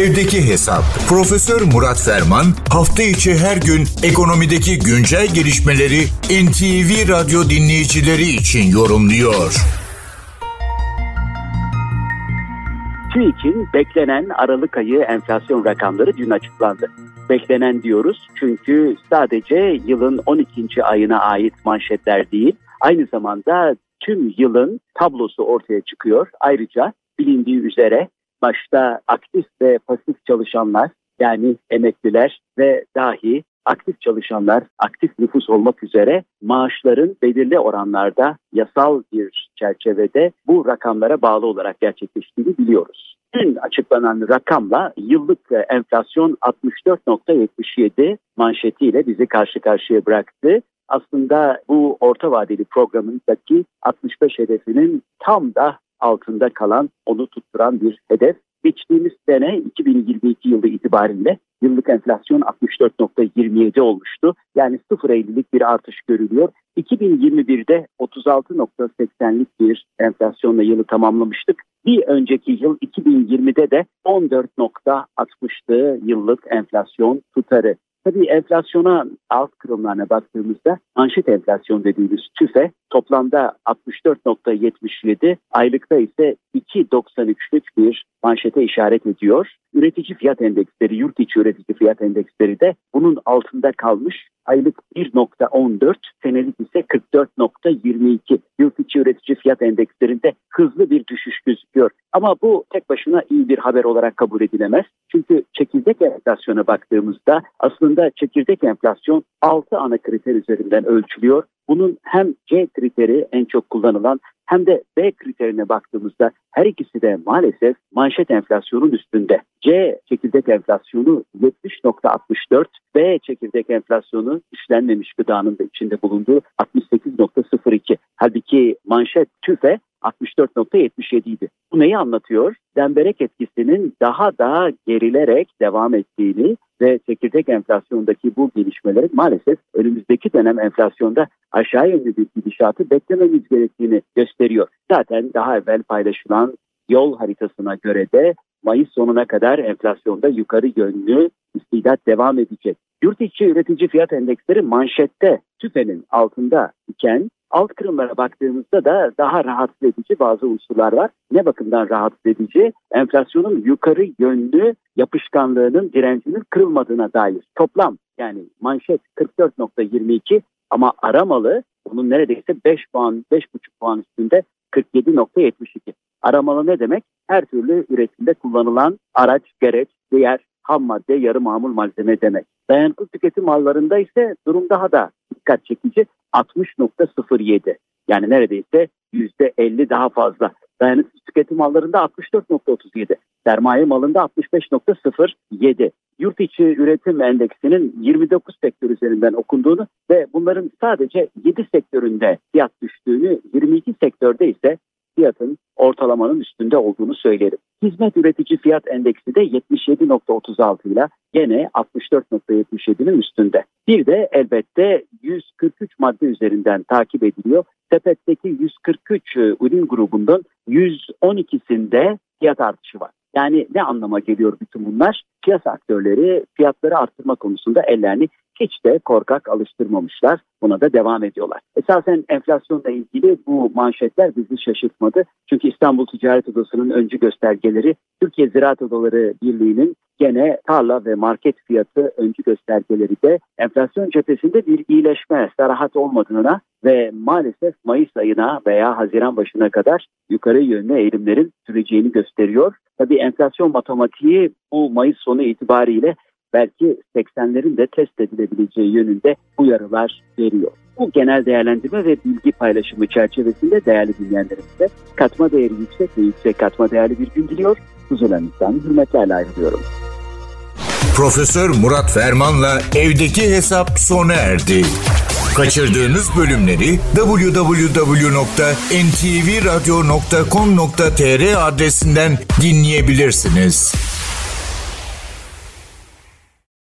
Evdeki Hesap. Profesör Murat Ferman hafta içi her gün ekonomideki güncel gelişmeleri NTV Radyo dinleyicileri için yorumluyor. TÜİK'in beklenen Aralık ayı enflasyon rakamları dün açıklandı. Beklenen diyoruz çünkü sadece yılın 12. ayına ait manşetler değil, aynı zamanda tüm yılın tablosu ortaya çıkıyor. Ayrıca bilindiği üzere başta aktif ve pasif çalışanlar yani emekliler ve dahi aktif çalışanlar, aktif nüfus olmak üzere maaşların belirli oranlarda yasal bir çerçevede bu rakamlara bağlı olarak gerçekleştiğini biliyoruz. Dün açıklanan rakamla yıllık enflasyon 64.77 manşetiyle bizi karşı karşıya bıraktı. Aslında bu orta vadeli programındaki 65 hedefinin tam da altında kalan, onu tutturan bir hedef. Geçtiğimiz sene 2022 yılı itibariyle yıllık enflasyon 64.27 olmuştu. Yani 0.50'lik bir artış görülüyor. 2021'de 36.80'lik bir enflasyonla yılı tamamlamıştık. Bir önceki yıl 2020'de de 14.60'tı yıllık enflasyon tutarı. Tabii enflasyona alt kırımlarına baktığımızda manşet enflasyon dediğimiz tüfe toplamda 64.77, aylıkta ise 2.93'lük bir manşete işaret ediyor. Üretici fiyat endeksleri, yurt içi üretici fiyat endeksleri de bunun altında kalmış. Aylık 1.14, senelik ise 44.22. Yurt içi üretici fiyat endekslerinde hızlı bir düşüş gözüküyor. Ama bu tek başına iyi bir haber olarak kabul edilemez. Çünkü çekirdek enflasyona baktığımızda aslında çekirdek enflasyon 6 ana kriter üzerinden ölçülüyor. Bunun hem C kriteri en çok kullanılan hem de B kriterine baktığımızda her ikisi de maalesef manşet enflasyonun üstünde. C çekirdek enflasyonu 70.64, B çekirdek enflasyonu işlenmemiş gıdanın da içinde bulunduğu 68.02. Halbuki manşet TÜFE 64.77 idi. Bu neyi anlatıyor? Demberek etkisinin daha da gerilerek devam ettiğini ve çekirdek enflasyondaki bu gelişmelerin maalesef önümüzdeki dönem enflasyonda aşağı yönlü bir gidişatı beklememiz gerektiğini gösteriyor. Zaten daha evvel paylaşılan yol haritasına göre de Mayıs sonuna kadar enflasyonda yukarı yönlü istidat devam edecek. Yurt içi üretici fiyat endeksleri manşette tüfenin altında iken alt kırımlara baktığımızda da daha rahatsız edici bazı unsurlar var. Ne bakımdan rahatsız edici? Enflasyonun yukarı yönlü yapışkanlığının direncinin kırılmadığına dair. Toplam yani manşet 44.22 ama aramalı bunun neredeyse 5 puan, 5,5 puan üstünde 47.72. Aramalı ne demek? Her türlü üretimde kullanılan araç, gereç, diğer ham madde, yarı mamul malzeme demek. Dayanıklı tüketim mallarında ise durum daha da dikkat çekici 60.07. Yani neredeyse %50 daha fazla. Dayanıklı tüketim mallarında 64.37. Sermaye malında 65.07. Yurt içi üretim endeksinin 29 sektör üzerinden okunduğunu ve bunların sadece 7 sektöründe fiyat düştüğünü, 22 sektörde ise fiyatın ortalamanın üstünde olduğunu söylerim. Hizmet üretici fiyat endeksi de 77.36 ile gene 64.77'nin üstünde. Bir de elbette 143 madde üzerinden takip ediliyor. Sepetteki 143 ürün grubundan 112'sinde fiyat artışı var. Yani ne anlama geliyor bütün bunlar? Piyasa aktörleri fiyatları arttırma konusunda ellerini hiç de korkak alıştırmamışlar. Buna da devam ediyorlar. Esasen enflasyonla ilgili bu manşetler bizi şaşırtmadı. Çünkü İstanbul Ticaret Odası'nın öncü göstergeleri Türkiye Ziraat Odaları Birliği'nin gene tarla ve market fiyatı öncü göstergeleri de enflasyon cephesinde bir iyileşme, sarahat olmadığına ve maalesef Mayıs ayına veya Haziran başına kadar yukarı yönlü eğilimlerin süreceğini gösteriyor. Tabii enflasyon matematiği bu Mayıs sonu itibariyle belki 80'lerin de test edilebileceği yönünde uyarılar veriyor. Bu genel değerlendirme ve bilgi paylaşımı çerçevesinde değerli dinleyenlerimize katma değeri yüksek ve yüksek katma değerli bir gün diliyor. Huzurlarınızdan hürmetlerle ayrılıyorum. Profesör Murat Ferman'la evdeki hesap sona erdi. Kaçırdığınız bölümleri www.ntvradio.com.tr adresinden dinleyebilirsiniz.